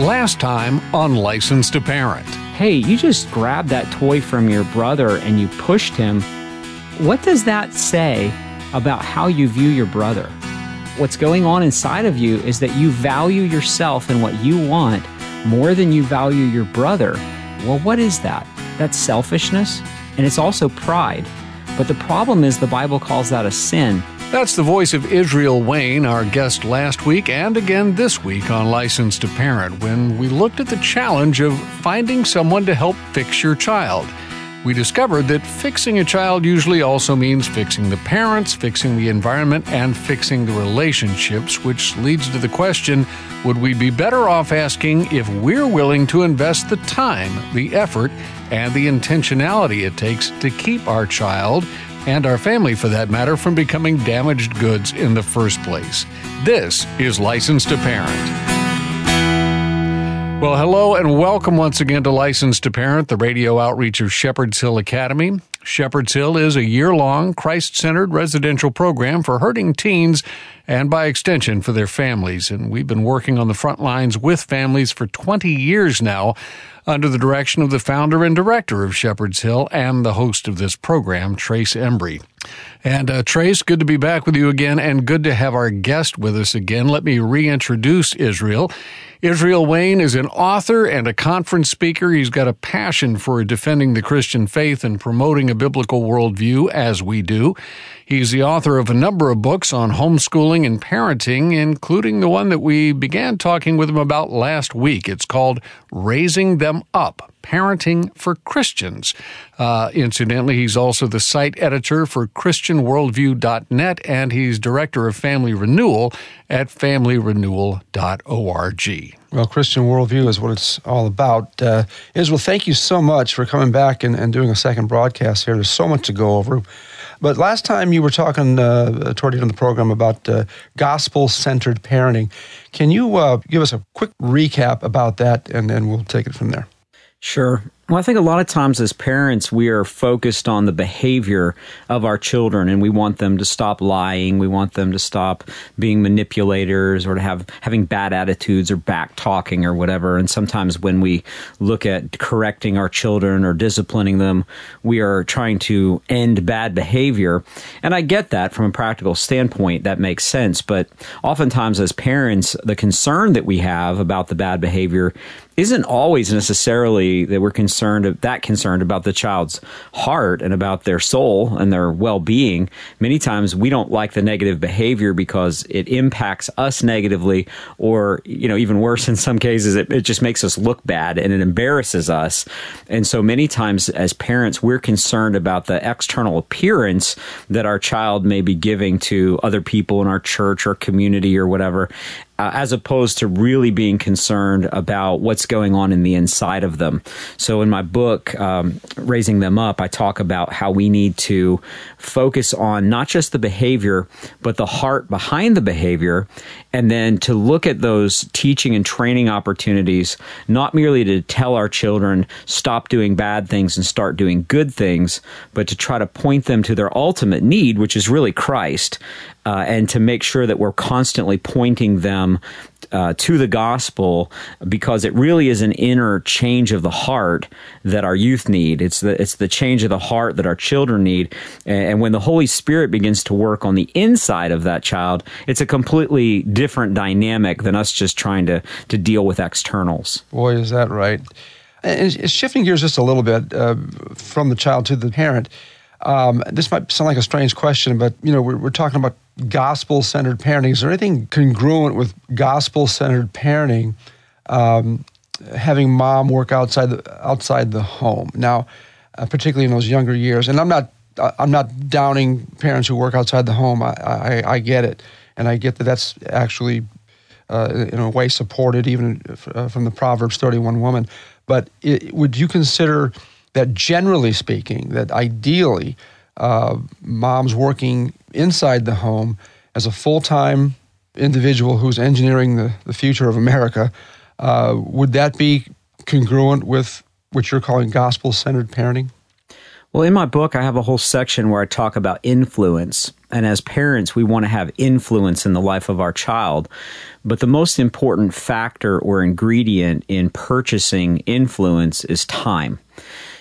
Last time on Licensed to Parent. Hey, you just grabbed that toy from your brother and you pushed him. What does that say about how you view your brother? What's going on inside of you is that you value yourself and what you want more than you value your brother. Well, what is that? That's selfishness and it's also pride. But the problem is the Bible calls that a sin. That's the voice of Israel Wayne, our guest last week and again this week on Licensed to Parent, when we looked at the challenge of finding someone to help fix your child. We discovered that fixing a child usually also means fixing the parents, fixing the environment, and fixing the relationships, which leads to the question would we be better off asking if we're willing to invest the time, the effort, and the intentionality it takes to keep our child and our family for that matter, from becoming damaged goods in the first place. This is Licensed to Parent. Well, hello and welcome once again to Licensed to Parent, the radio outreach of Shepherd's Hill Academy. Shepherd's Hill is a year long, Christ centered residential program for hurting teens and by extension for their families. And we've been working on the front lines with families for 20 years now under the direction of the founder and director of Shepherd's Hill and the host of this program, Trace Embry. And uh, Trace, good to be back with you again, and good to have our guest with us again. Let me reintroduce Israel. Israel Wayne is an author and a conference speaker. He's got a passion for defending the Christian faith and promoting a biblical worldview, as we do. He's the author of a number of books on homeschooling and parenting, including the one that we began talking with him about last week. It's called Raising Them Up Parenting for Christians. Uh, incidentally, he's also the site editor for ChristianWorldview.net and he's director of family renewal at FamilyRenewal.org. Well, Christian Worldview is what it's all about. Uh, Israel, thank you so much for coming back and, and doing a second broadcast here. There's so much to go over. But last time you were talking uh, toward the end of the program about uh, gospel centered parenting. Can you uh, give us a quick recap about that and then we'll take it from there? Sure. Well, I think a lot of times as parents, we are focused on the behavior of our children and we want them to stop lying. We want them to stop being manipulators or to have having bad attitudes or back talking or whatever. And sometimes when we look at correcting our children or disciplining them, we are trying to end bad behavior. And I get that from a practical standpoint. That makes sense. But oftentimes as parents, the concern that we have about the bad behavior isn't always necessarily that we're concerned that concerned about the child's heart and about their soul and their well-being. Many times we don't like the negative behavior because it impacts us negatively or, you know, even worse in some cases it, it just makes us look bad and it embarrasses us. And so many times as parents we're concerned about the external appearance that our child may be giving to other people in our church or community or whatever uh, as opposed to really being concerned about what's going on in the inside of them. So, in my book, um, Raising Them Up, I talk about how we need to focus on not just the behavior, but the heart behind the behavior, and then to look at those teaching and training opportunities, not merely to tell our children, stop doing bad things and start doing good things, but to try to point them to their ultimate need, which is really Christ, uh, and to make sure that we're constantly pointing them uh, to the gospel because it really is an inner change of the heart that our youth need. It's the it's the change of the heart that our children need. And when the Holy Spirit begins to work on the inside of that child, it's a completely different dynamic than us just trying to to deal with externals. Boy, is that right. And shifting gears just a little bit uh, from the child to the parent. Um, this might sound like a strange question, but you know we're, we're talking about gospel centered parenting. Is there anything congruent with gospel centered parenting? Um, having mom work outside the outside the home now, uh, particularly in those younger years. And I'm not I'm not downing parents who work outside the home. I I, I get it, and I get that that's actually uh, in a way supported even uh, from the Proverbs 31 woman. But it, would you consider that generally speaking, that ideally, uh, moms working inside the home as a full time individual who's engineering the, the future of America, uh, would that be congruent with what you're calling gospel centered parenting? Well, in my book, I have a whole section where I talk about influence. And as parents, we want to have influence in the life of our child. But the most important factor or ingredient in purchasing influence is time.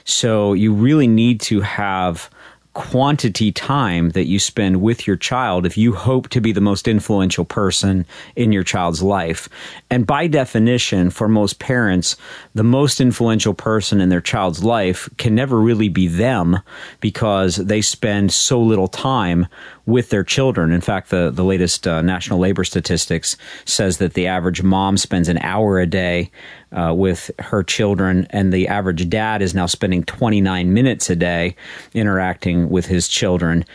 So you really need to have quantity time that you spend with your child if you hope to be the most influential person in your child's life. And by definition, for most parents, the most influential person in their child's life can never really be them because they spend so little time with their children. In fact, the, the latest uh, national labor statistics says that the average mom spends an hour a day uh, with her children, and the average dad is now spending 29 minutes a day interacting with his children.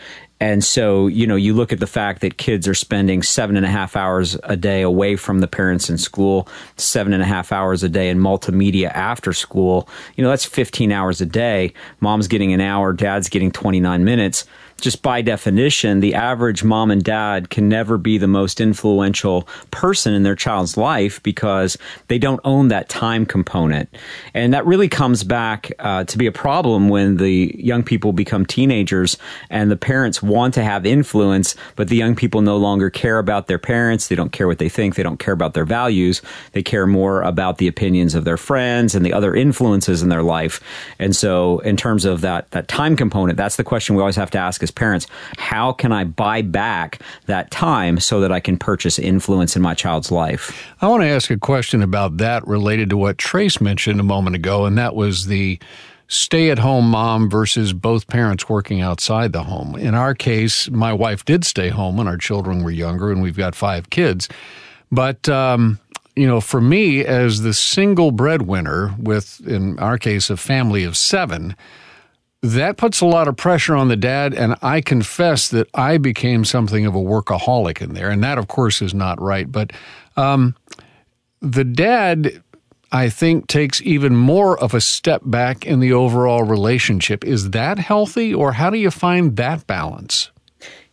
And so, you know, you look at the fact that kids are spending seven and a half hours a day away from the parents in school, seven and a half hours a day in multimedia after school. You know, that's 15 hours a day. Mom's getting an hour, dad's getting 29 minutes just by definition, the average mom and dad can never be the most influential person in their child's life because they don't own that time component. And that really comes back uh, to be a problem when the young people become teenagers and the parents want to have influence, but the young people no longer care about their parents. They don't care what they think. They don't care about their values. They care more about the opinions of their friends and the other influences in their life. And so, in terms of that, that time component, that's the question we always have to ask is as parents, how can I buy back that time so that I can purchase influence in my child's life? I want to ask a question about that related to what Trace mentioned a moment ago, and that was the stay at home mom versus both parents working outside the home. In our case, my wife did stay home when our children were younger, and we've got five kids. But, um, you know, for me, as the single breadwinner with, in our case, a family of seven, that puts a lot of pressure on the dad. And I confess that I became something of a workaholic in there. And that, of course, is not right. But um, the dad, I think, takes even more of a step back in the overall relationship. Is that healthy, or how do you find that balance?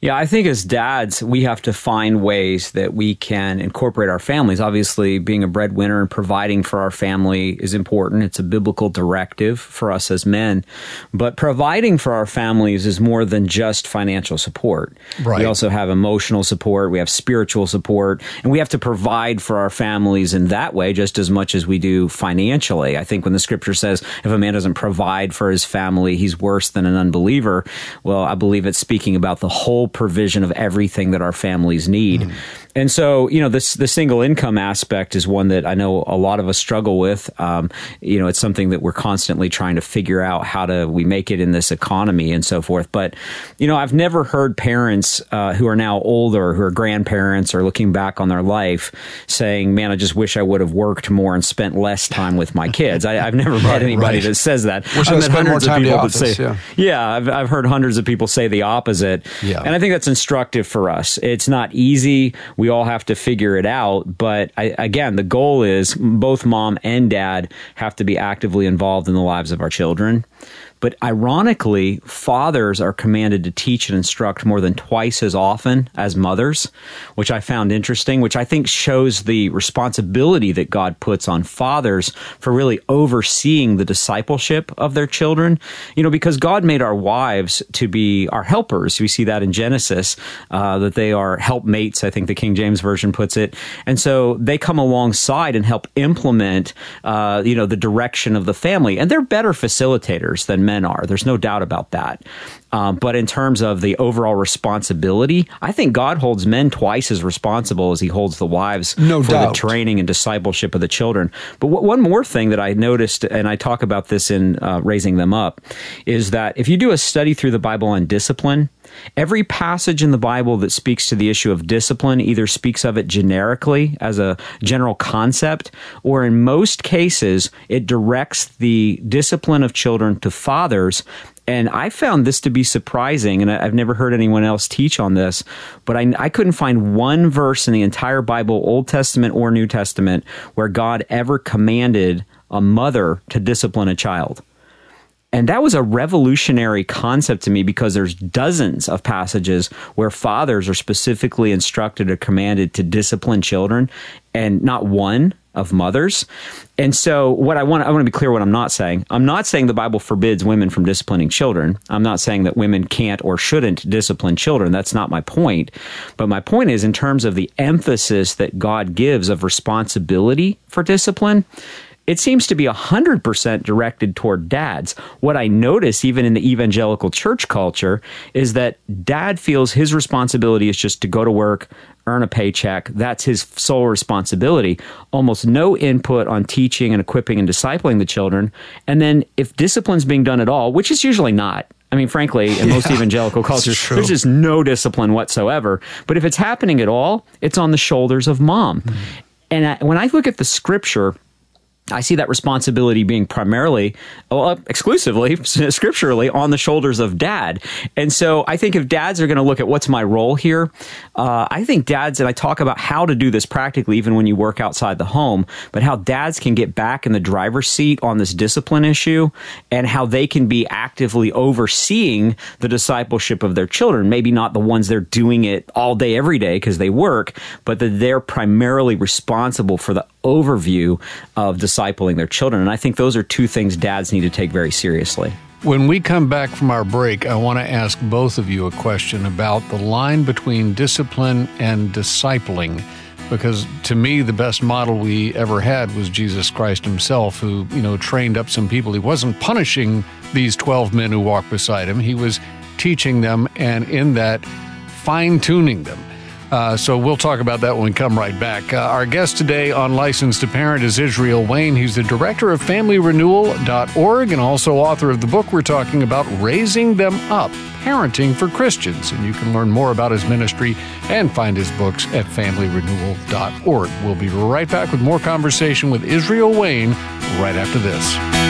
Yeah, I think as dads, we have to find ways that we can incorporate our families. Obviously, being a breadwinner and providing for our family is important. It's a biblical directive for us as men. But providing for our families is more than just financial support. Right. We also have emotional support, we have spiritual support, and we have to provide for our families in that way just as much as we do financially. I think when the scripture says if a man doesn't provide for his family, he's worse than an unbeliever, well, I believe it's speaking about the whole provision of everything that our families need. Mm. And so, you know, this the single income aspect is one that I know a lot of us struggle with. Um, you know, it's something that we're constantly trying to figure out how to we make it in this economy and so forth. But you know, I've never heard parents uh, who are now older, who are grandparents, or looking back on their life, saying, "Man, I just wish I would have worked more and spent less time with my kids." I, have never met anybody right. that says that. Wish I've met hundreds of people office, that say, yeah, yeah I've, I've heard hundreds of people say the opposite. Yeah. and I think that's instructive for us. It's not easy. We we all have to figure it out. But I, again, the goal is both mom and dad have to be actively involved in the lives of our children. But ironically, fathers are commanded to teach and instruct more than twice as often as mothers, which I found interesting, which I think shows the responsibility that God puts on fathers for really overseeing the discipleship of their children. You know, because God made our wives to be our helpers. We see that in Genesis, uh, that they are helpmates, I think the King James Version puts it. And so they come alongside and help implement, uh, you know, the direction of the family. And they're better facilitators than men are. There's no doubt about that. Um, but in terms of the overall responsibility, I think God holds men twice as responsible as he holds the wives no for doubt. the training and discipleship of the children. But w- one more thing that I noticed, and I talk about this in uh, raising them up, is that if you do a study through the Bible on discipline, Every passage in the Bible that speaks to the issue of discipline either speaks of it generically as a general concept, or in most cases, it directs the discipline of children to fathers and I found this to be surprising, and I've never heard anyone else teach on this, but I, I, couldn't find one verse in the entire Bible, Old Testament or New Testament, where God ever commanded a mother to discipline a child. And that was a revolutionary concept to me because there's dozens of passages where fathers are specifically instructed or commanded to discipline children and not one of mothers. And so what I want I want to be clear what I'm not saying. I'm not saying the Bible forbids women from disciplining children. I'm not saying that women can't or shouldn't discipline children. That's not my point. But my point is in terms of the emphasis that God gives of responsibility for discipline, it seems to be 100% directed toward dads. What I notice, even in the evangelical church culture, is that dad feels his responsibility is just to go to work, earn a paycheck. That's his sole responsibility. Almost no input on teaching and equipping and discipling the children. And then if discipline's being done at all, which is usually not, I mean, frankly, in most evangelical cultures, there's just no discipline whatsoever. But if it's happening at all, it's on the shoulders of mom. Mm-hmm. And I, when I look at the scripture, I see that responsibility being primarily, well, exclusively, scripturally on the shoulders of dad. And so I think if dads are going to look at what's my role here, uh, I think dads, and I talk about how to do this practically even when you work outside the home, but how dads can get back in the driver's seat on this discipline issue and how they can be actively overseeing the discipleship of their children. Maybe not the ones they're doing it all day, every day because they work, but that they're primarily responsible for the overview of discipling their children. And I think those are two things dads need to take very seriously. When we come back from our break, I want to ask both of you a question about the line between discipline and discipling. Because to me, the best model we ever had was Jesus Christ himself, who, you know, trained up some people. He wasn't punishing these 12 men who walked beside him, he was teaching them and in that fine tuning them. Uh, so we'll talk about that when we come right back. Uh, our guest today on Licensed to Parent is Israel Wayne. He's the director of FamilyRenewal.org and also author of the book we're talking about, Raising Them Up Parenting for Christians. And you can learn more about his ministry and find his books at FamilyRenewal.org. We'll be right back with more conversation with Israel Wayne right after this.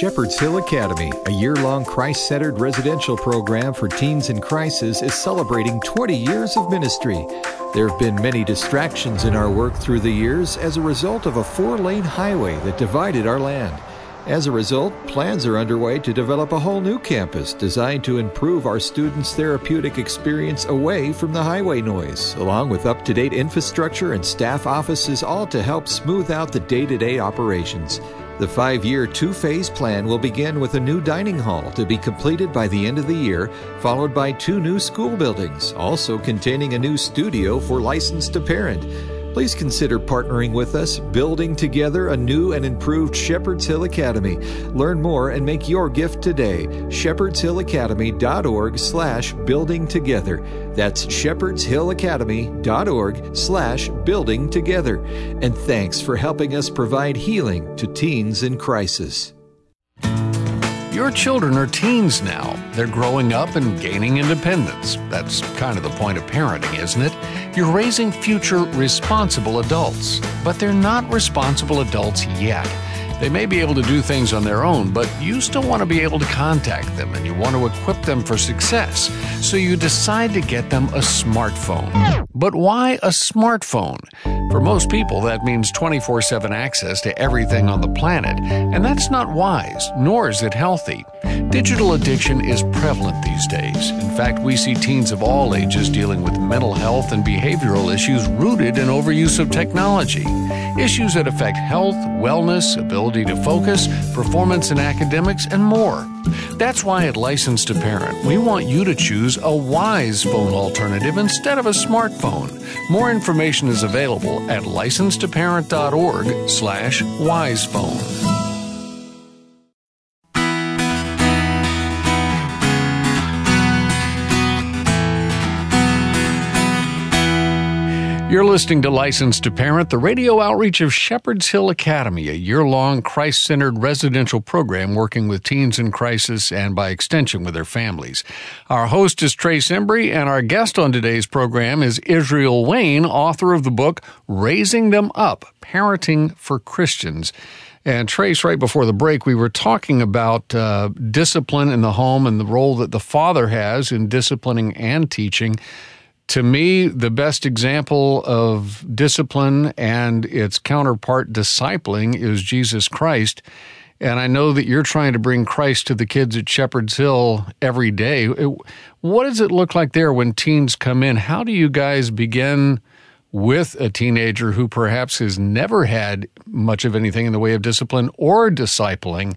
Shepherd's Hill Academy, a year long Christ centered residential program for teens in crisis, is celebrating 20 years of ministry. There have been many distractions in our work through the years as a result of a four lane highway that divided our land. As a result, plans are underway to develop a whole new campus designed to improve our students' therapeutic experience away from the highway noise, along with up to date infrastructure and staff offices, all to help smooth out the day to day operations. The five year, two phase plan will begin with a new dining hall to be completed by the end of the year, followed by two new school buildings, also containing a new studio for licensed parent. Please consider partnering with us, building together a new and improved Shepherd's Hill Academy. Learn more and make your gift today. shepherdshillacademy.org slash building together. That's shepherdshillacademy.org slash building together. And thanks for helping us provide healing to teens in crisis. Your children are teens now. They're growing up and gaining independence. That's kind of the point of parenting, isn't it? You're raising future responsible adults, but they're not responsible adults yet. They may be able to do things on their own, but you still want to be able to contact them and you want to equip them for success. So you decide to get them a smartphone. But why a smartphone? For most people, that means 24 7 access to everything on the planet, and that's not wise, nor is it healthy. Digital addiction is prevalent these days. In fact, we see teens of all ages dealing with mental health and behavioral issues rooted in overuse of technology. Issues that affect health, wellness, ability to focus, performance in academics, and more. That's why at Licensed to Parent, we want you to choose a wise phone alternative instead of a smartphone. More information is available at licensedtoparent.org slash wisephone. You're listening to Licensed to Parent, the radio outreach of Shepherd's Hill Academy, a year long Christ centered residential program working with teens in crisis and by extension with their families. Our host is Trace Embry, and our guest on today's program is Israel Wayne, author of the book Raising Them Up Parenting for Christians. And Trace, right before the break, we were talking about uh, discipline in the home and the role that the father has in disciplining and teaching to me, the best example of discipline and its counterpart discipling is Jesus Christ. And I know that you're trying to bring Christ to the kids at Shepherd's Hill every day. What does it look like there when teens come in? How do you guys begin with a teenager who perhaps has never had much of anything in the way of discipline or discipling?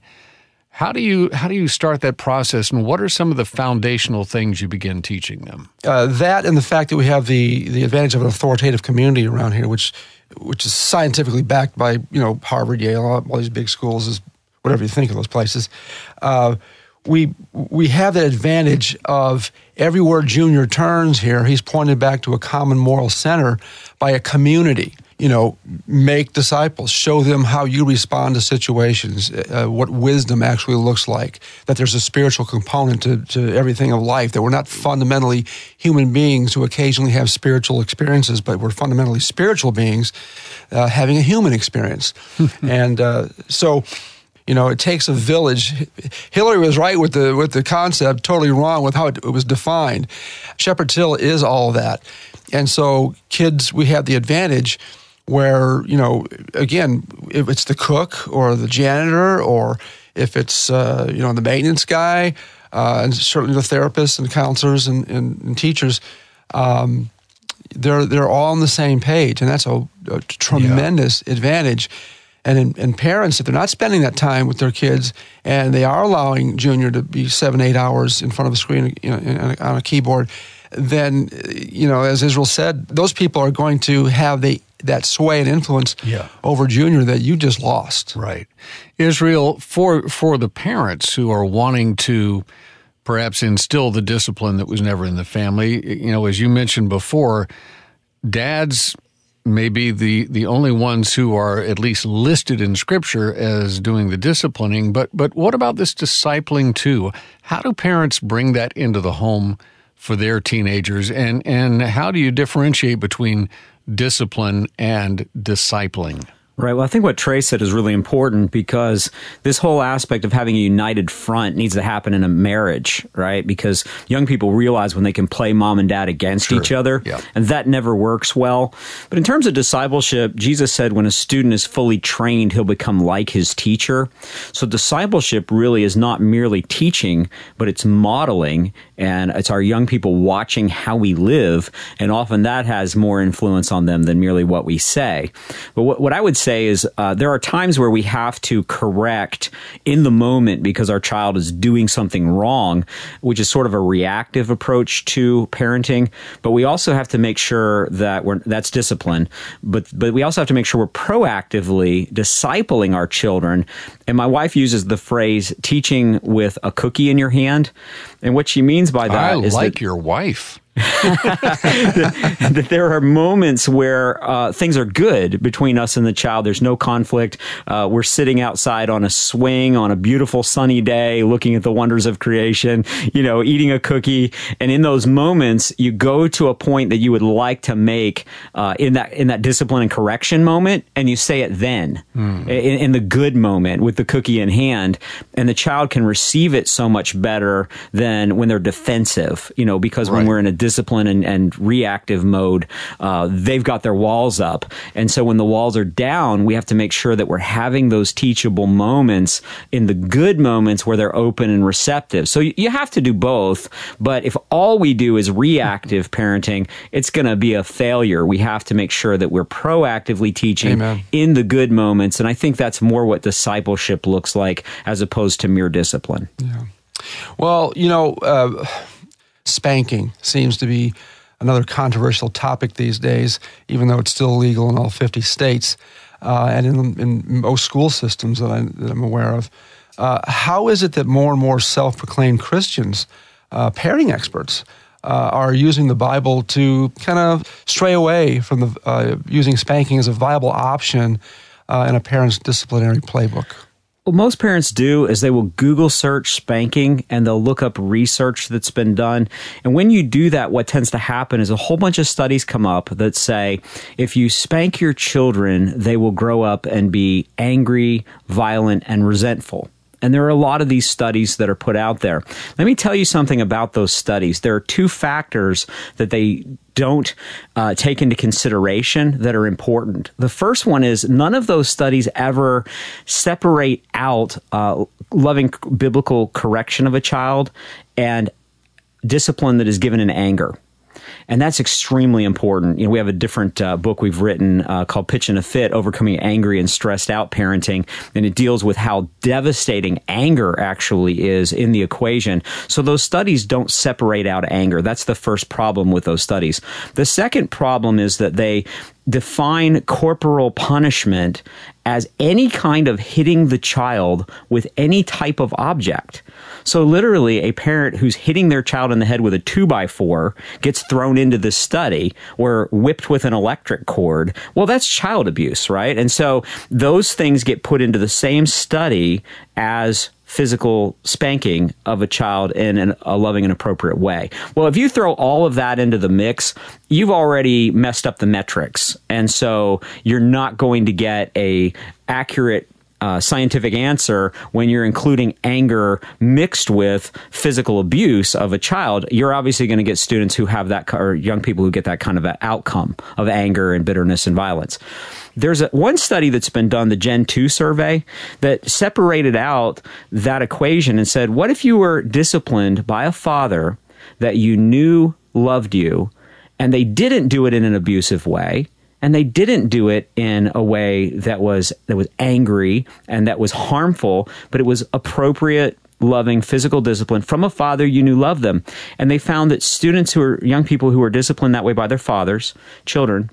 How do you how do you start that process, and what are some of the foundational things you begin teaching them? Uh, that and the fact that we have the the advantage of an authoritative community around here, which which is scientifically backed by you know Harvard, Yale, all, these big schools, is whatever you think of those places. Uh, we we have that advantage of everywhere Junior turns here, he's pointed back to a common moral center by a community you know, make disciples, show them how you respond to situations, uh, what wisdom actually looks like, that there's a spiritual component to, to everything of life, that we're not fundamentally human beings who occasionally have spiritual experiences, but we're fundamentally spiritual beings uh, having a human experience. and uh, so, you know, it takes a village. Hillary was right with the with the concept, totally wrong with how it, it was defined. Shepherd's Hill is all of that, and so kids, we have the advantage where you know again if it's the cook or the janitor or if it's uh, you know the maintenance guy uh, and certainly the therapists and counselors and, and, and teachers um, they're they're all on the same page and that's a, a tremendous yeah. advantage and, and parents if they're not spending that time with their kids and they are allowing junior to be seven eight hours in front of a screen you know, on a keyboard then you know as israel said those people are going to have the that sway and influence yeah. over Junior that you just lost. Right. Israel, for for the parents who are wanting to perhaps instill the discipline that was never in the family, you know, as you mentioned before, dads may be the, the only ones who are at least listed in scripture as doing the disciplining, but but what about this discipling too? How do parents bring that into the home for their teenagers and and how do you differentiate between discipline and discipling. Right. Well, I think what Trace said is really important because this whole aspect of having a united front needs to happen in a marriage, right? Because young people realize when they can play mom and dad against sure. each other, yeah. and that never works well. But in terms of discipleship, Jesus said when a student is fully trained, he'll become like his teacher. So discipleship really is not merely teaching, but it's modeling and it's our young people watching how we live, and often that has more influence on them than merely what we say. But what, what I would say is uh, there are times where we have to correct in the moment because our child is doing something wrong, which is sort of a reactive approach to parenting. But we also have to make sure that we're that's discipline. But but we also have to make sure we're proactively discipling our children. And my wife uses the phrase "teaching with a cookie in your hand," and what she means by that I is like that, your wife. that, there are moments where uh, things are good between us and the child. There's no conflict. Uh, we're sitting outside on a swing on a beautiful sunny day, looking at the wonders of creation, you know, eating a cookie. And in those moments, you go to a point that you would like to make uh, in that in that discipline and correction moment, and you say it then, mm. in, in the good moment with the cookie in hand, and the child can receive it so much better than when they're defensive, you know, because right. when we're in a discipline and, and reactive mode, uh, they've got their walls up. And so when the walls are down, we have to make sure that we're having those teachable moments in the good moments where they're open and receptive. So you have to do both. But if all we do is reactive parenting, it's going to be a failure. We have to make sure that we're proactively teaching Amen. in the good moments. And I think that's more what discipleship looks like as opposed to mere discipline. Yeah. Well, you know, uh, spanking seems to be another controversial topic these days, even though it's still legal in all 50 states uh, and in, in, most school systems that, I, am aware of. Uh, how is it that more and more self proclaimed Christians, uh, parenting experts, uh, are using the Bible to kind of stray away from the, uh, using spanking as a viable option uh, in a parent's disciplinary playbook? What most parents do is they will Google search spanking and they'll look up research that's been done. And when you do that, what tends to happen is a whole bunch of studies come up that say if you spank your children, they will grow up and be angry, violent, and resentful. And there are a lot of these studies that are put out there. Let me tell you something about those studies. There are two factors that they don't uh, take into consideration that are important. The first one is none of those studies ever separate out uh, loving biblical correction of a child and discipline that is given in anger and that's extremely important. You know, we have a different uh, book we've written uh, called "Pitchin' a Fit: Overcoming Angry and Stressed Out Parenting," and it deals with how devastating anger actually is in the equation. So those studies don't separate out anger. That's the first problem with those studies. The second problem is that they define corporal punishment as any kind of hitting the child with any type of object. So literally, a parent who's hitting their child in the head with a two by four gets thrown into this study or whipped with an electric cord. Well, that's child abuse, right? And so those things get put into the same study as physical spanking of a child in an, a loving and appropriate way. Well, if you throw all of that into the mix, you've already messed up the metrics. And so you're not going to get a accurate uh, scientific answer when you're including anger mixed with physical abuse of a child, you're obviously going to get students who have that, or young people who get that kind of outcome of anger and bitterness and violence. There's a, one study that's been done, the Gen 2 survey, that separated out that equation and said, what if you were disciplined by a father that you knew loved you and they didn't do it in an abusive way? And they didn't do it in a way that was that was angry and that was harmful but it was appropriate loving physical discipline from a father you knew loved them. And they found that students who are young people who were disciplined that way by their fathers children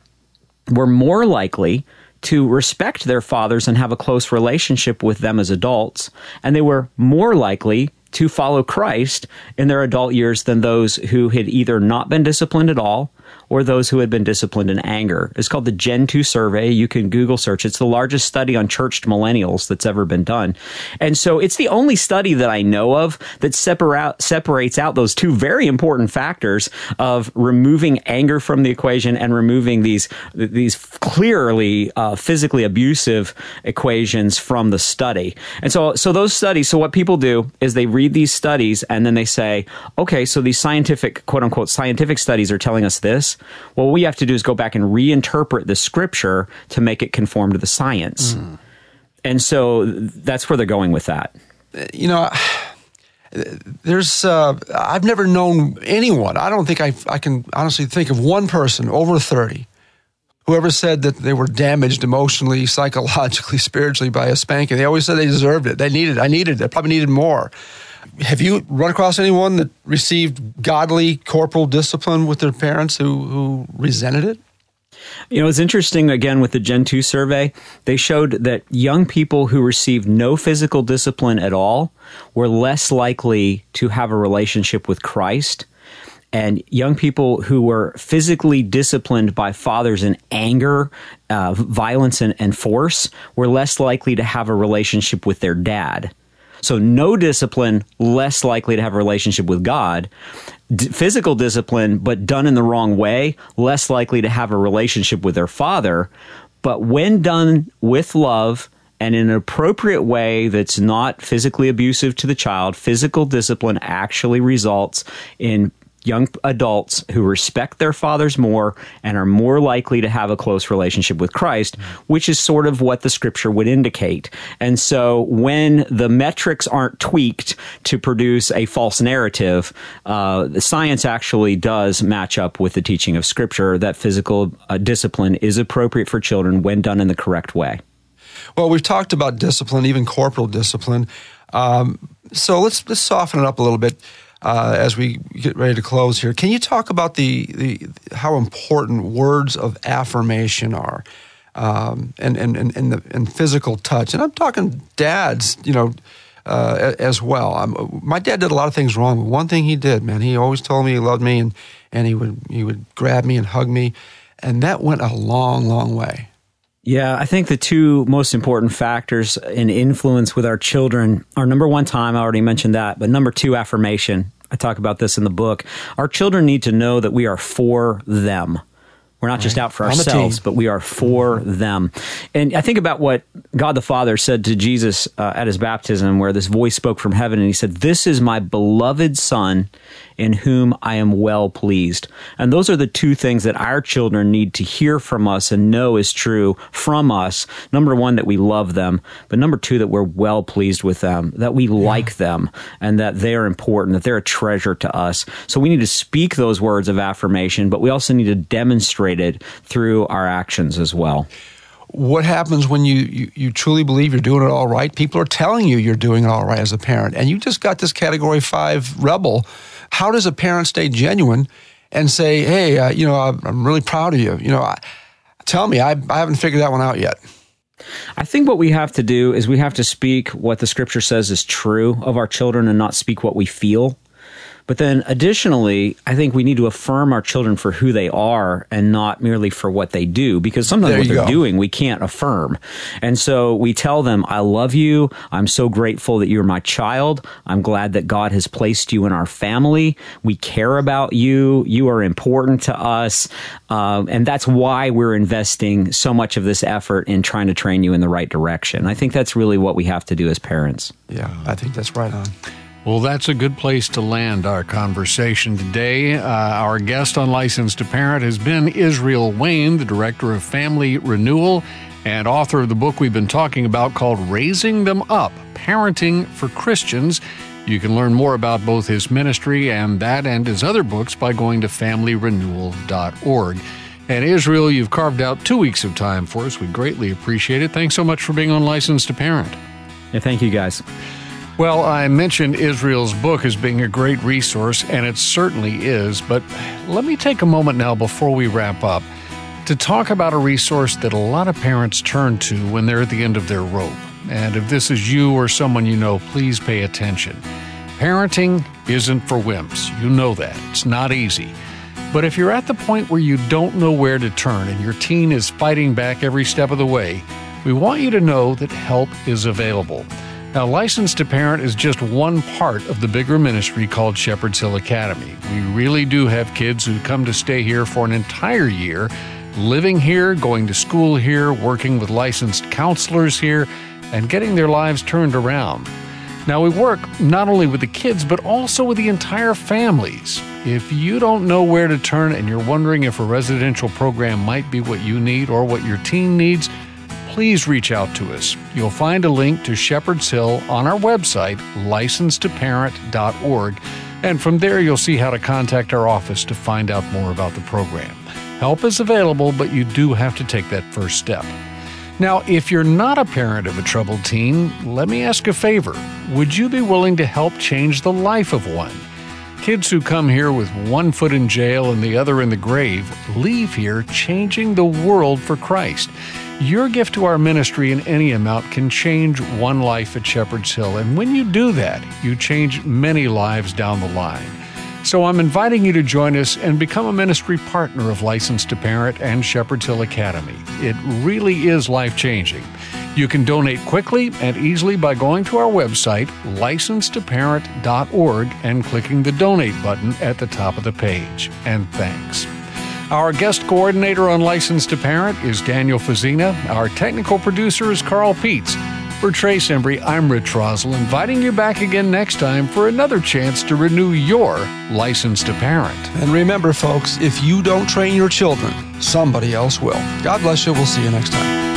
were more likely to respect their fathers and have a close relationship with them as adults. And they were more likely to follow Christ in their adult years than those who had either not been disciplined at all or those who had been disciplined in anger. It's called the Gen 2 survey. You can Google search. It's the largest study on churched millennials that's ever been done. And so it's the only study that I know of that separa- separates out those two very important factors of removing anger from the equation and removing these, these clearly uh, physically abusive equations from the study. And so, so those studies, so what people do is they read these studies and then they say, okay, so these scientific, quote unquote, scientific studies are telling us this. Well, what we have to do is go back and reinterpret the scripture to make it conform to the science. Mm. And so that's where they're going with that. You know, there's uh, I've never known anyone. I don't think I I can honestly think of one person over 30 whoever said that they were damaged emotionally, psychologically, spiritually by a spanking. They always said they deserved it. They needed it. I needed it. Probably needed more. Have you run across anyone that received godly corporal discipline with their parents who, who resented it? You know, it's interesting again with the Gen 2 survey. They showed that young people who received no physical discipline at all were less likely to have a relationship with Christ. And young people who were physically disciplined by fathers in anger, uh, violence, and, and force were less likely to have a relationship with their dad. So no discipline, less likely to have a relationship with God. D- physical discipline, but done in the wrong way, less likely to have a relationship with their father. But when done with love and in an appropriate way that's not physically abusive to the child, physical discipline actually results in young adults who respect their fathers more and are more likely to have a close relationship with Christ, which is sort of what the scripture would indicate. And so when the metrics aren't tweaked to produce a false narrative, uh, the science actually does match up with the teaching of scripture that physical uh, discipline is appropriate for children when done in the correct way. Well, we've talked about discipline, even corporal discipline. Um, so let's let's soften it up a little bit uh, as we get ready to close here. Can you talk about the, the how important words of affirmation are, um, and, and and and the and physical touch? And I'm talking dads, you know. Uh, as well, I'm, my dad did a lot of things wrong. But one thing he did, man, he always told me he loved me, and and he would he would grab me and hug me, and that went a long, long way. Yeah, I think the two most important factors in influence with our children are number one, time. I already mentioned that, but number two, affirmation. I talk about this in the book. Our children need to know that we are for them We're not right. just out for ourselves, but we are for them. And I think about what God the Father said to Jesus uh, at his baptism, where this voice spoke from heaven, and he said, This is my beloved Son in whom I am well pleased. And those are the two things that our children need to hear from us and know is true from us. Number one, that we love them, but number two, that we're well pleased with them, that we yeah. like them, and that they're important, that they're a treasure to us. So we need to speak those words of affirmation, but we also need to demonstrate it through our actions as well what happens when you, you, you, truly believe you're doing it all right? People are telling you you're doing it all right as a parent, and you just got this category five rebel how does a parent stay genuine and say, hey, uh, you know, I'm really proud of you? You know, I, tell me, I, I haven't figured that one out yet. I think what we have to do is we have to speak what the scripture says is true of our children and not speak what we feel. But then additionally, I think we need to affirm our children for who they are and not merely for what they do because sometimes there what they're go. doing we can't affirm. And so we tell them, I love you. I'm so grateful that you're my child. I'm glad that God has placed you in our family. We care about you. You are important to us. Um, and that's why we're investing so much of this effort in trying to train you in the right direction. I think that's really what we have to do as parents. Yeah, I think that's right on. Well, that's a good place to land our conversation today. Uh, our guest on Licensed to Parent has been Israel Wayne, the Director of Family Renewal and author of the book we've been talking about called Raising Them Up Parenting for Christians. You can learn more about both his ministry and that and his other books by going to familyrenewal.org. And Israel, you've carved out two weeks of time for us. We greatly appreciate it. Thanks so much for being on Licensed to Parent. Yeah, thank you, guys. Well, I mentioned Israel's book as being a great resource, and it certainly is. But let me take a moment now before we wrap up to talk about a resource that a lot of parents turn to when they're at the end of their rope. And if this is you or someone you know, please pay attention. Parenting isn't for wimps. You know that. It's not easy. But if you're at the point where you don't know where to turn and your teen is fighting back every step of the way, we want you to know that help is available. Now, Licensed to Parent is just one part of the bigger ministry called Shepherd's Hill Academy. We really do have kids who come to stay here for an entire year, living here, going to school here, working with licensed counselors here, and getting their lives turned around. Now, we work not only with the kids, but also with the entire families. If you don't know where to turn and you're wondering if a residential program might be what you need or what your teen needs, please reach out to us. You'll find a link to Shepherd's Hill on our website, licensedtoparent.org, and from there you'll see how to contact our office to find out more about the program. Help is available, but you do have to take that first step. Now, if you're not a parent of a troubled teen, let me ask a favor. Would you be willing to help change the life of one? Kids who come here with one foot in jail and the other in the grave leave here changing the world for Christ. Your gift to our ministry in any amount can change one life at Shepherd's Hill. And when you do that, you change many lives down the line. So I'm inviting you to join us and become a ministry partner of Licensed to Parent and Shepherd's Hill Academy. It really is life changing. You can donate quickly and easily by going to our website, licensedtoparent.org, and clicking the donate button at the top of the page. And thanks. Our guest coordinator on Licensed to Parent is Daniel Fazina. Our technical producer is Carl Peets. For Trace Embry, I'm Rich Rosell, inviting you back again next time for another chance to renew your license to parent. And remember, folks, if you don't train your children, somebody else will. God bless you. We'll see you next time.